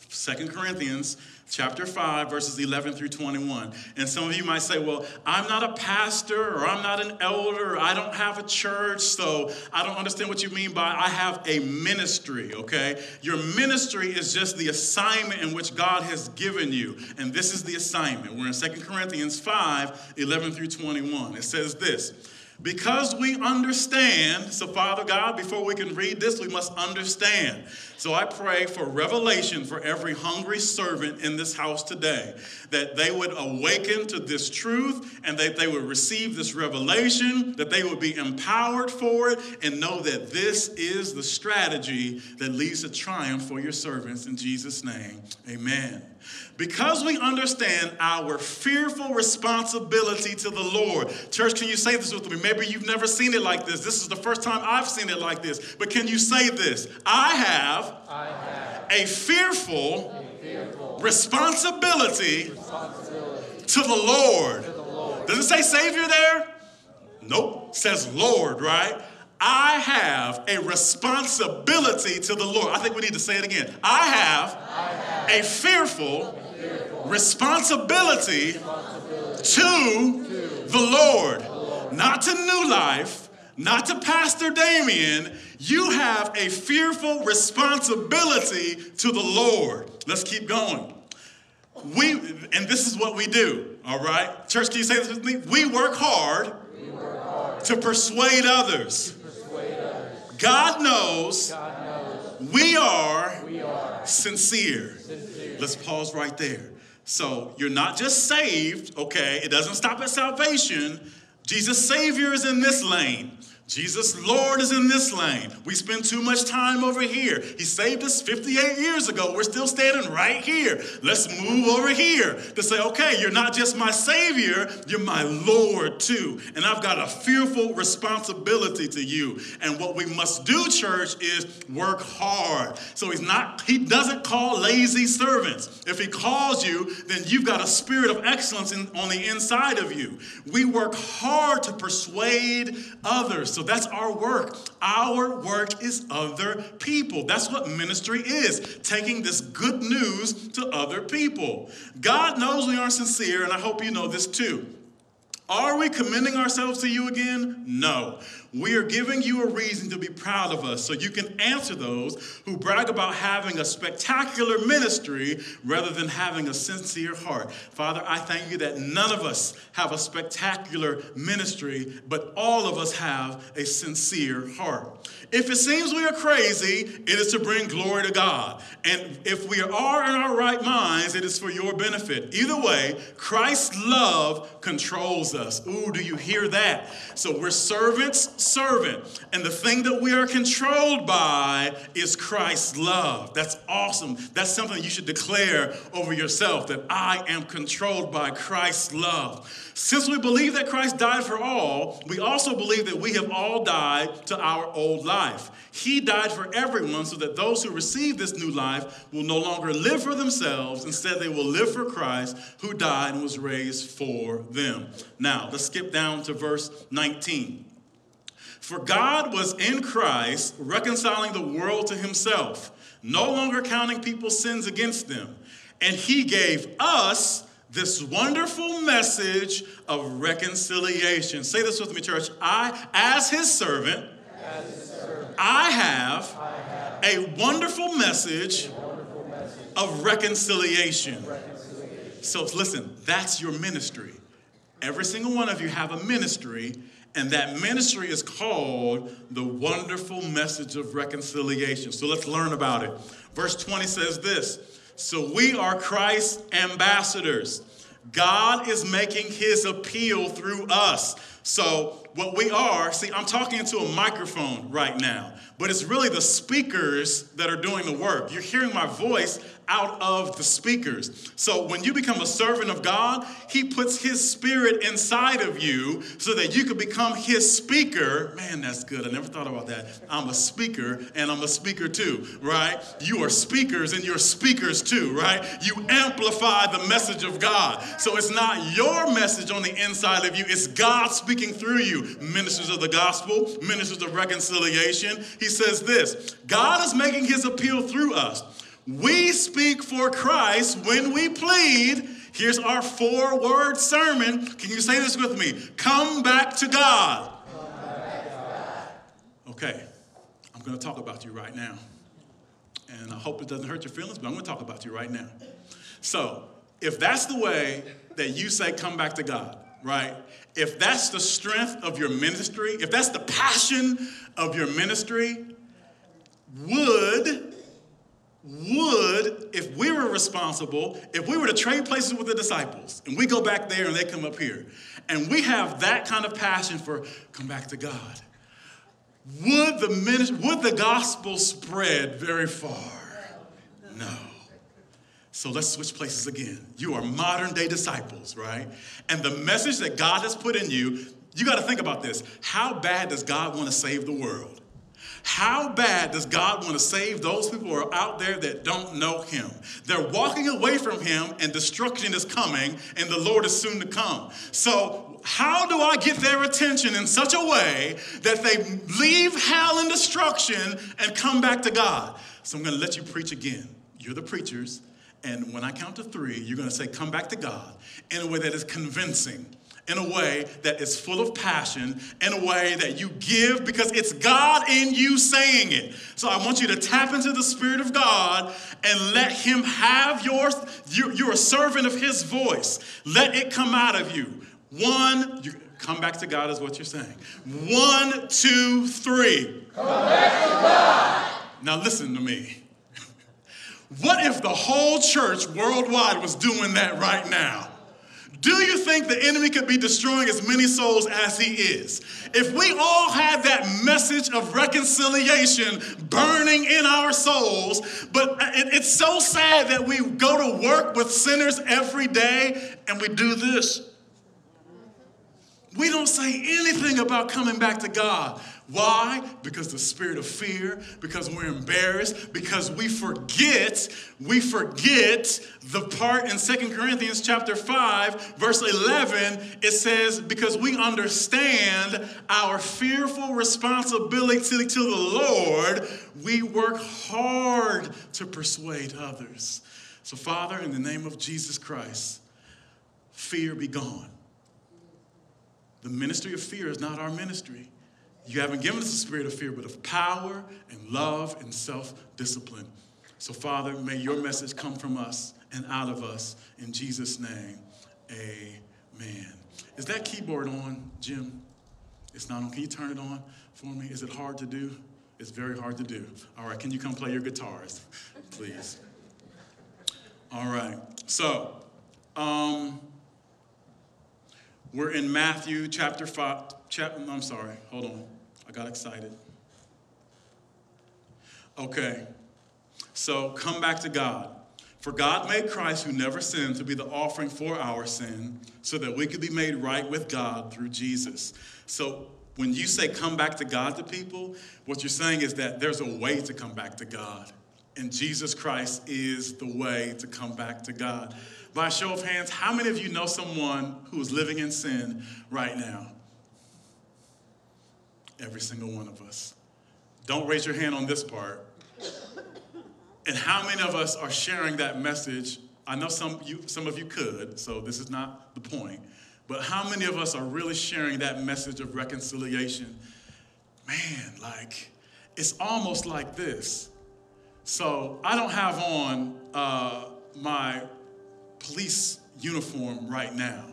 Speaker 1: Second Corinthians chapter 5, verses 11 through 21. And some of you might say, well, I'm not a pastor or I'm not an elder I don't have a church, so I don't understand what you mean by I have a ministry, okay? Your ministry is just the assignment in which God has given you. And this is the assignment. We're in 2 Corinthians 5, 11 through 21. It says this. Because we understand, so Father God, before we can read this, we must understand. So I pray for revelation for every hungry servant in this house today, that they would awaken to this truth and that they would receive this revelation, that they would be empowered for it, and know that this is the strategy that leads to triumph for your servants. In Jesus' name, amen. Because we understand our fearful responsibility to the Lord. Church, can you say this with me? Maybe you've never seen it like this. This is the first time I've seen it like this. But can you say this? I have,
Speaker 2: I have
Speaker 1: a fearful, responsibility, to the Lord.
Speaker 2: to the Lord.
Speaker 1: Does it say Savior there? Nope. Says Lord, right? I have a responsibility to the Lord. I think we need to say it again. I have, a fearful, responsibility, to, the Lord. Not to New Life, not to Pastor Damien. You have a fearful responsibility to the Lord. Let's keep going. We, and this is what we do, all right? Church, can you say this with me? We work hard, We work hard to persuade others. God knows
Speaker 2: God knows
Speaker 1: we are
Speaker 2: we are
Speaker 1: sincere.
Speaker 2: sincere.
Speaker 1: Let's pause right there. So you're not just saved, okay? It doesn't stop at salvation. Jesus Savior is in this lane. Jesus Lord is in this lane. We spend too much time over here. He saved us 58 years ago. We're still standing right here. Let's move over here to say, okay, you're not just my Savior, you're my Lord too. And I've got a fearful responsibility to you. And what we must do, church, is work hard. So he's not, he doesn't call lazy servants. If he calls you, then you've got a spirit of excellence in, on the inside of you. We work hard to persuade others. So that's our work. Our work is other people. That's what ministry is taking this good news to other people. God knows we aren't sincere, and I hope you know this too. Are we commending ourselves to you again? No. We are giving you a reason to be proud of us so you can answer those who brag about having a spectacular ministry rather than having a sincere heart. Father, I thank you that none of us have a spectacular ministry, but all of us have a sincere heart. If it seems we are crazy, it is to bring glory to God. And if we are in our right minds, it is for your benefit. Either way, Christ's love controls us. Ooh, do you hear that? So we're servants, servant. And the thing that we are controlled by is Christ's love. That's awesome. That's something you should declare over yourself that I am controlled by Christ's love. Since we believe that Christ died for all, we also believe that we have all died to our old life. He died for everyone so that those who receive this new life will no longer live for themselves. Instead, they will live for Christ who died and was raised for them. Now, let's skip down to verse 19. For God was in Christ reconciling the world to himself, no longer counting people's sins against them. And he gave us this wonderful message of reconciliation. Say this with me, church. I, as his servant,
Speaker 2: As his servant,
Speaker 1: I have
Speaker 2: I have
Speaker 1: a wonderful message
Speaker 2: a wonderful message
Speaker 1: of reconciliation.
Speaker 2: of reconciliation.
Speaker 1: So listen, that's your ministry. Every single one of you have a ministry, and that ministry is called the wonderful message of reconciliation. So let's learn about it. Verse 20 says this So we are Christ's ambassadors. God is making his appeal through us. So, what we are, see, I'm talking into a microphone right now, but it's really the speakers that are doing the work. You're hearing my voice out of the speakers. So when you become a servant of God, He puts His Spirit inside of you so that you can become His speaker. Man, that's good. I never thought about that. I'm a speaker and I'm a speaker too, right? You are speakers and you're speakers too, right? You amplify the message of God. So it's not your message on the inside of you, it's God speaking through you. Ministers of the gospel, ministers of reconciliation. He says this God is making His appeal through us. We speak for Christ when we plead. Here's our four word sermon. Can you say this with me? Come back to God. Okay, I'm going to talk about you right now. And I hope it doesn't hurt your feelings, but I'm going to talk about you right now. So, if that's the way that you say, come back to God, right? If that's the strength of your ministry, if that's the passion of your ministry, would would, if we were responsible, if we were to trade places with the disciples and we go back there and they come up here, and we have that kind of passion for come back to God, would the, would the gospel spread very far? No. So let's switch places again. You are modern day disciples, right? And the message that God has put in you, you got to think about this. How bad does God want to save the world? How bad does God want to save those people who are out there that don't know Him? They're walking away from Him, and destruction is coming, and the Lord is soon to come. So, how do I get their attention in such a way that they leave hell and destruction and come back to God? So, I'm going to let you preach again. You're the preachers, and when I count to three, you're going to say, Come back to God in a way that is convincing in a way that is full of passion, in a way that you give because it's God in you saying it. So I want you to tap into the Spirit of God and let Him have yours. You're a servant of His voice. Let it come out of you. One, you come back to God is what you're saying. One, two, three.
Speaker 3: Come back to God.
Speaker 1: Now listen to me. What if the whole church worldwide was doing that right now? Do you think the enemy could be destroying as many souls as he is? If we all had that message of reconciliation burning in our souls, but it's so sad that we go to work with sinners every day and we do this. We don't say anything about coming back to God. Why? Because the spirit of fear, because we're embarrassed, because we forget, we forget the part in Second Corinthians chapter 5, verse 11, it says, because we understand our fearful responsibility to the Lord, we work hard to persuade others. So, Father, in the name of Jesus Christ, fear be gone. The ministry of fear is not our ministry. You haven't given us a spirit of fear, but of power and love and self discipline. So, Father, may your message come from us and out of us. In Jesus' name, amen. Is that keyboard on, Jim? It's not on. Can you turn it on for me? Is it hard to do? It's very hard to do. All right, can you come play your guitars, please? All right, so um, we're in Matthew chapter 5. Chapter, I'm sorry, hold on. I got excited. Okay, so come back to God. For God made Christ, who never sinned, to be the offering for our sin, so that we could be made right with God through Jesus. So when you say come back to God to people, what you're saying is that there's a way to come back to God. And Jesus Christ is the way to come back to God. By show of hands, how many of you know someone who is living in sin right now? Every single one of us. Don't raise your hand on this part. And how many of us are sharing that message? I know some, you, some of you could, so this is not the point. But how many of us are really sharing that message of reconciliation? Man, like, it's almost like this. So I don't have on uh, my police uniform right now,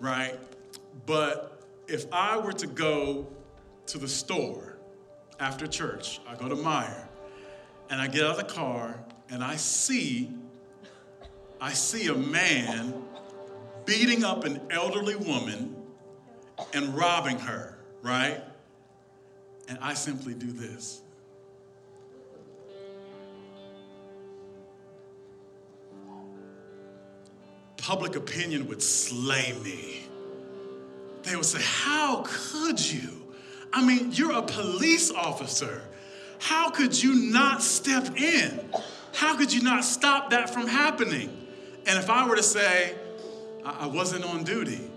Speaker 1: right? But if I were to go to the store after church. I go to Meijer and I get out of the car and I see I see a man beating up an elderly woman and robbing her, right? And I simply do this. Public opinion would slay me. They would say, How could you? I mean, you're a police officer. How could you not step in? How could you not stop that from happening? And if I were to say, I wasn't on duty,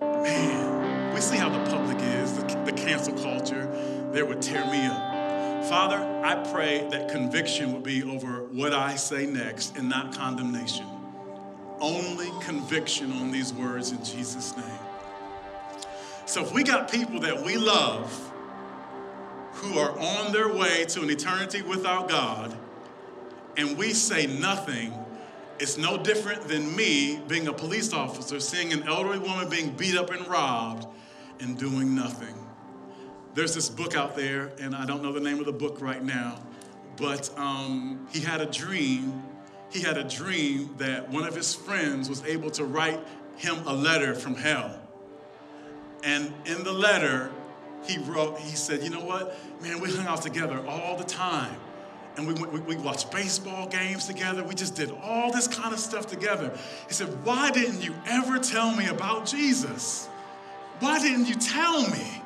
Speaker 1: man, we see how the public is, the, the cancel culture, they would tear me up. Father, I pray that conviction would be over what I say next and not condemnation. Only conviction on these words in Jesus' name. So if we got people that we love who are on their way to an eternity without God, and we say nothing, it's no different than me being a police officer, seeing an elderly woman being beat up and robbed, and doing nothing. There's this book out there, and I don't know the name of the book right now, but um, he had a dream. He had a dream that one of his friends was able to write him a letter from hell. And in the letter, he wrote, he said, You know what? Man, we hung out together all the time. And we, we, we watched baseball games together. We just did all this kind of stuff together. He said, Why didn't you ever tell me about Jesus? Why didn't you tell me?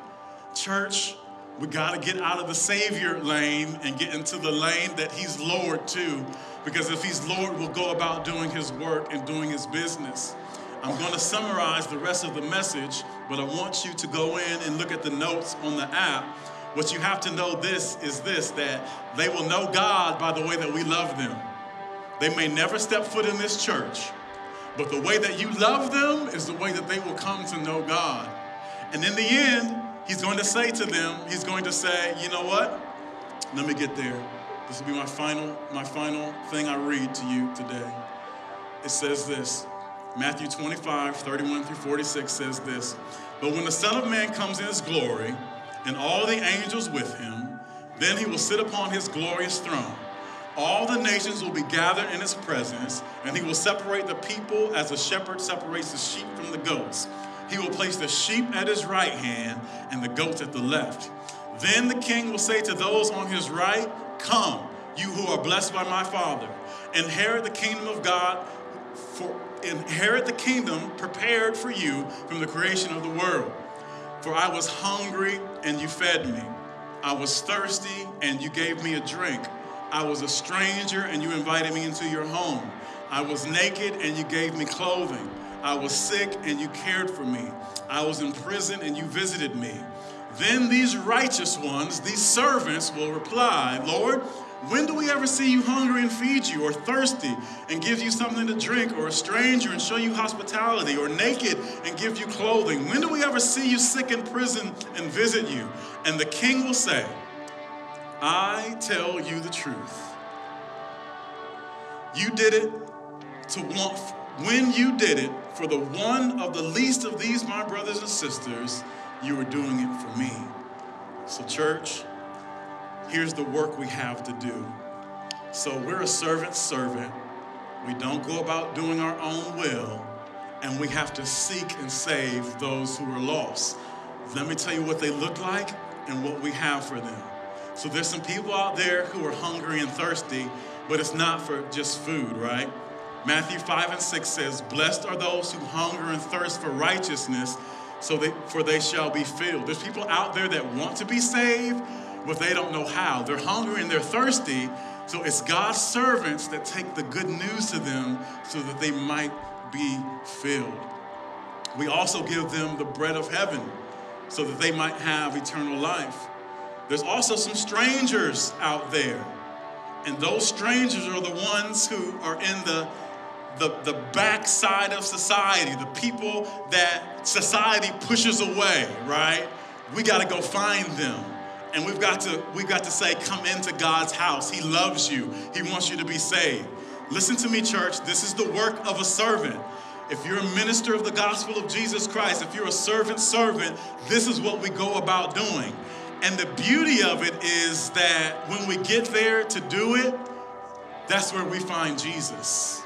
Speaker 1: Church, we got to get out of the Savior lane and get into the lane that He's Lord too. Because if He's Lord, we'll go about doing His work and doing His business. I'm going to summarize the rest of the message, but I want you to go in and look at the notes on the app. What you have to know this is this that they will know God by the way that we love them. They may never step foot in this church, but the way that you love them is the way that they will come to know God. And in the end, He's going to say to them, He's going to say, you know what? Let me get there. This will be my final, my final thing I read to you today. It says this. Matthew 25, 31 through 46 says this But when the Son of Man comes in his glory, and all the angels with him, then he will sit upon his glorious throne. All the nations will be gathered in his presence, and he will separate the people as a shepherd separates the sheep from the goats. He will place the sheep at his right hand and the goats at the left. Then the king will say to those on his right, Come, you who are blessed by my Father, inherit the kingdom of God for inherit the kingdom prepared for you from the creation of the world. For I was hungry and you fed me. I was thirsty and you gave me a drink. I was a stranger and you invited me into your home. I was naked and you gave me clothing. I was sick and you cared for me. I was in prison and you visited me. Then these righteous ones, these servants, will reply, Lord, when do we ever see you hungry and feed you, or thirsty and give you something to drink, or a stranger and show you hospitality, or naked and give you clothing? When do we ever see you sick in prison and visit you? And the king will say, I tell you the truth. You did it to want, when you did it for the one of the least of these, my brothers and sisters, you were doing it for me. So, church, here's the work we have to do. So we're a servant's servant. We don't go about doing our own will, and we have to seek and save those who are lost. Let me tell you what they look like and what we have for them. So there's some people out there who are hungry and thirsty, but it's not for just food, right? Matthew 5 and 6 says, Blessed are those who hunger and thirst for righteousness, so they, for they shall be filled. There's people out there that want to be saved, but they don't know how. They're hungry and they're thirsty. So it's God's servants that take the good news to them so that they might be filled. We also give them the bread of heaven so that they might have eternal life. There's also some strangers out there. And those strangers are the ones who are in the, the, the backside of society, the people that society pushes away, right? We got to go find them. And we've got to we've got to say come into god's house. He loves you. He wants you to be saved. Listen to me church. This is the work of a servant. If you're a minister of the gospel of jesus christ if you're a servant servant this is what we go about doing. And the beauty of it is that when we get there to do it that's where we find jesus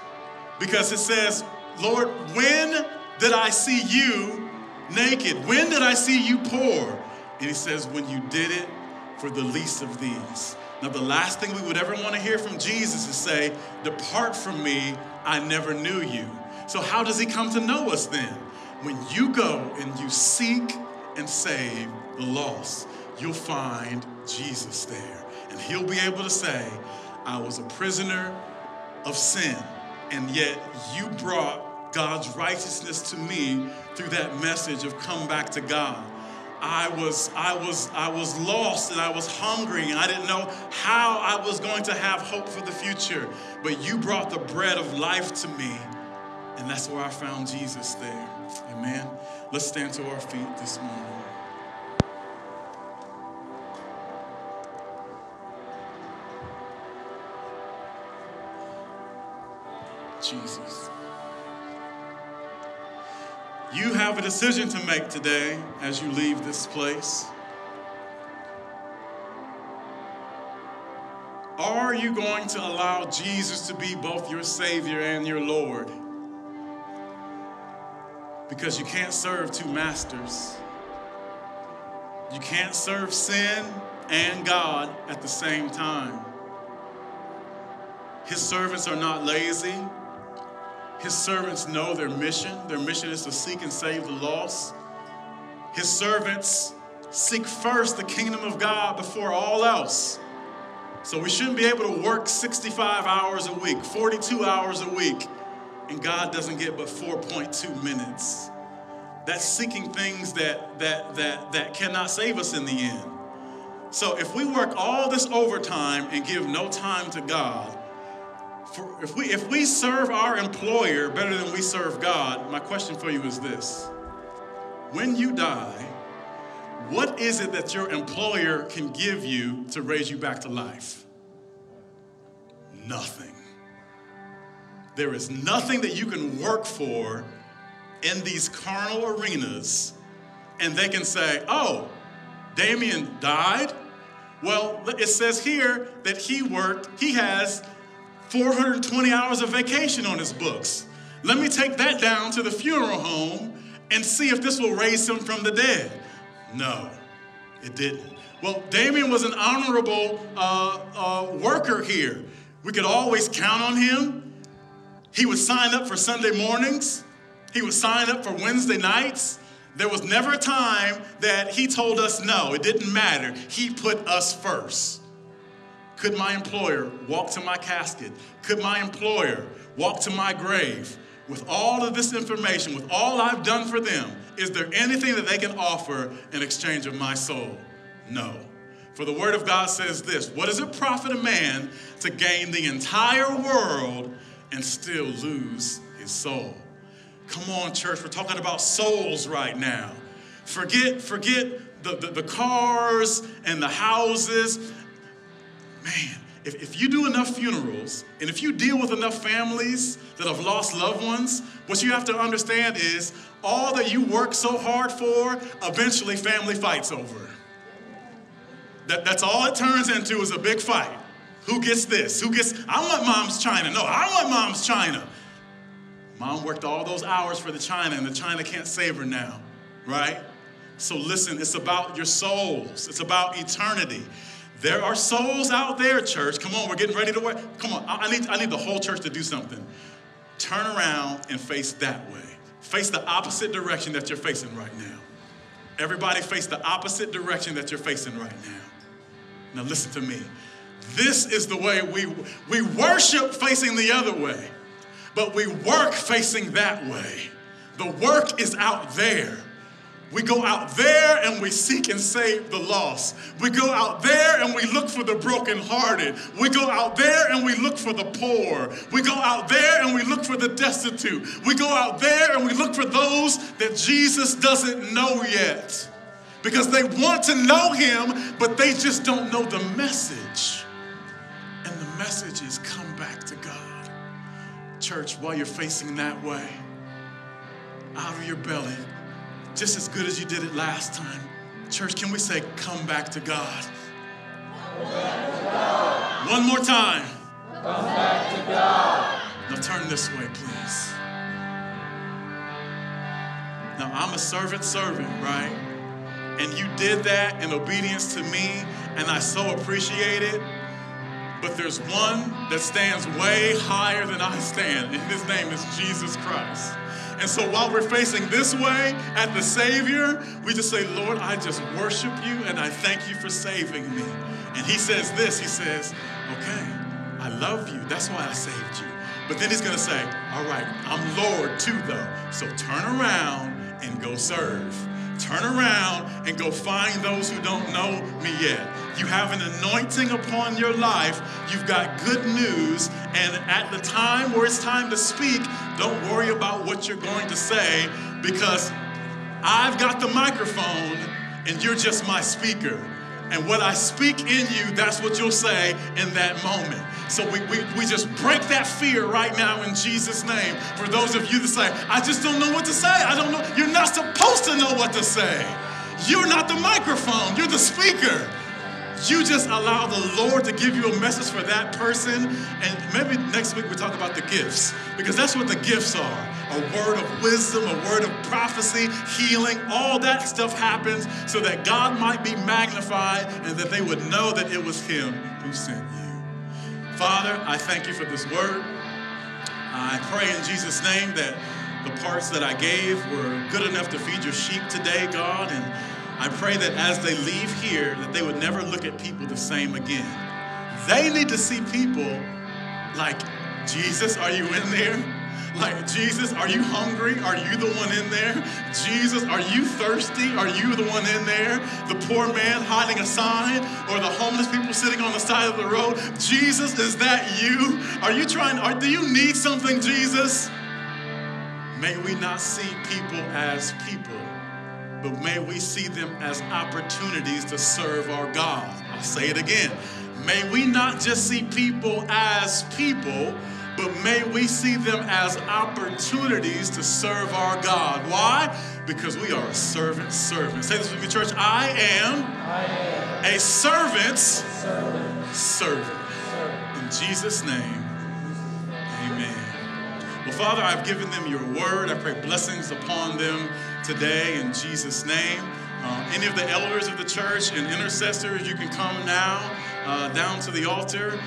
Speaker 1: because it says lord when did i see you naked when did i see you poor and he says, when you did it for the least of these. Now, the last thing we would ever want to hear from Jesus is say, Depart from me, I never knew you. So, how does he come to know us then? When you go and you seek and save the lost, you'll find Jesus there. And he'll be able to say, I was a prisoner of sin, and yet you brought God's righteousness to me through that message of come back to God. I was, I was, I was lost and I was hungry and I didn't know how I was going to have hope for the future. But you brought the bread of life to me, and that's where I found Jesus there. Amen. Let's stand to our feet this morning. Jesus. You have a decision to make today as you leave this place. Are you going to allow Jesus to be both your Savior and your Lord? Because you can't serve two masters. You can't serve sin and God at the same time. His servants are not lazy. His servants know their mission. Their mission is to seek and save the lost. His servants seek first the kingdom of God before all else. So we shouldn't be able to work 65 hours a week, 42 hours a week, and God doesn't get but 4.2 minutes. That's seeking things that that that that cannot save us in the end. So if we work all this overtime and give no time to God, for if we if we serve our employer better than we serve God, my question for you is this. When you die, what is it that your employer can give you to raise you back to life? Nothing. There is nothing that you can work for in these carnal arenas and they can say, oh, Damien died? Well, it says here that he worked, he has 420 hours of vacation on his books. Let me take that down to the funeral home and see if this will raise him from the dead. No, it didn't. Well, Damien was an honorable uh, uh, worker here. We could always count on him. He would sign up for Sunday mornings, he would sign up for Wednesday nights. There was never a time that he told us no, it didn't matter. He put us first. Could my employer walk to my casket? Could my employer walk to my grave? With all of this information, with all I've done for them, is there anything that they can offer in exchange of my soul? No. For the Word of God says this What does it profit a man to gain the entire world and still lose his soul? Come on, church, we're talking about souls right now. Forget, forget the, the, the cars and the houses man, if, if you do enough funerals and if you deal with enough families that have lost loved ones, what you have to understand is all that you work so hard for, eventually family fights over. That, that's all it turns into is a big fight. Who gets this? Who gets, I want mom's china. No, I want mom's china. Mom worked all those hours for the china, and the china can't save her now, right? So listen, it's about your souls, it's about eternity. There are souls out there, church. Come on, we're getting ready to work. Come on, I need, I need the whole church to do something. Turn around and face that way. Face the opposite direction that you're facing right now. Everybody face the opposite direction that you're facing right now. Now listen to me. This is the way we we worship facing the other way, but we work facing that way. The work is out there. We go out there and we seek and save the lost. We go out there and we look for the brokenhearted. We go out there and we look for the poor. We go out there and we look for the destitute. We go out there and we look for those that Jesus doesn't know yet. Because they want to know him, but they just don't know the message. And the message is come back to God. Church, while you're facing that way, out of your belly, just as good as you did it last time. Church, can we say, Come back to God? One more time.
Speaker 3: Come back to God.
Speaker 1: Now turn this way, please. Now I'm a servant servant, right? And you did that in obedience to me, and I so appreciate it. But there's one that stands way higher than I stand, and his name is Jesus Christ. And so while we're facing this way at the Savior, we just say, Lord, I just worship you and I thank you for saving me. And he says this He says, Okay, I love you. That's why I saved you. But then he's going to say, All right, I'm Lord too, though. So turn around and go serve. turn around and go find those who don't know me yet. You have an anointing upon your life. You've got good news. And at the time where it's time to speak, don't worry about what you're going to say because I've got the microphone and you're just my speaker. And what I speak in you, that's what you'll say in that moment. So we, we, we just break that fear right now in Jesus' name. For those of you that say, I just don't know what to say. I don't know. You're not supposed to know what to say. You're not the microphone, you're the speaker. You just allow the Lord to give you a message for that person. And maybe next week we talk about the gifts, because that's what the gifts are a word of wisdom, a word of prophecy, healing, all that stuff happens so that God might be magnified and that they would know that it was Him who sent you. Father, I thank you for this word. I pray in Jesus' name that the parts that I gave were good enough to feed your sheep today, God. And I pray that as they leave here, that they would never look at people the same again. They need to see people like, Jesus, are you in there? Like, Jesus, are you hungry? Are you the one in there? Jesus, are you thirsty? Are you the one in there? The poor man hiding a sign or the homeless people sitting on the side of the road? Jesus, is that you? Are you trying, are, do you need something, Jesus? May we not see people as people, but may we see them as opportunities to serve our God. I'll say it again. May we not just see people as people, but may we see them as opportunities to serve our God. Why? Because we are a servant servant. Say this with me, church. I am,
Speaker 2: I am
Speaker 1: a servant's
Speaker 2: servant.
Speaker 1: servant. In Jesus' name, amen. Well, Father, I've given them your word. I pray blessings upon them today in Jesus' name. Uh, any of the elders of the church and intercessors, you can come now uh, down to the altar.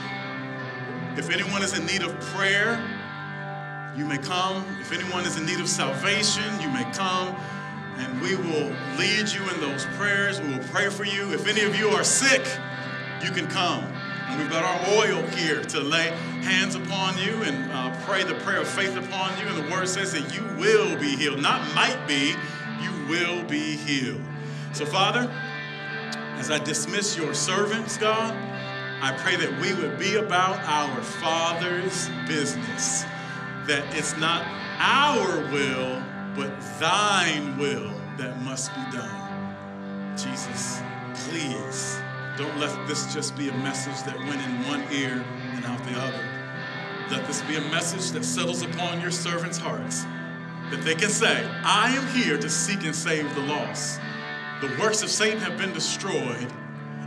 Speaker 1: If anyone is in need of prayer, you may come. If anyone is in need of salvation, you may come. And we will lead you in those prayers. We will pray for you. If any of you are sick, you can come. And we've got our oil here to lay hands upon you and uh, pray the prayer of faith upon you. And the word says that you will be healed. Not might be, you will be healed. So, Father, as I dismiss your servants, God, I pray that we would be about our Father's business. That it's not our will, but thine will that must be done. Jesus, please don't let this just be a message that went in one ear and out the other. Let this be a message that settles upon your servants' hearts. That they can say, I am here to seek and save the lost. The works of Satan have been destroyed,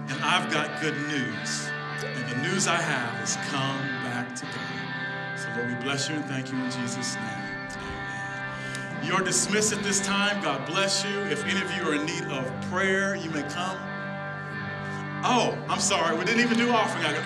Speaker 1: and I've got good news. And the news I have is come back to God. So, Lord, we bless you and thank you in Jesus' name. Amen. You're dismissed at this time. God bless you. If any of you are in need of prayer, you may come. Oh, I'm sorry. We didn't even do offering.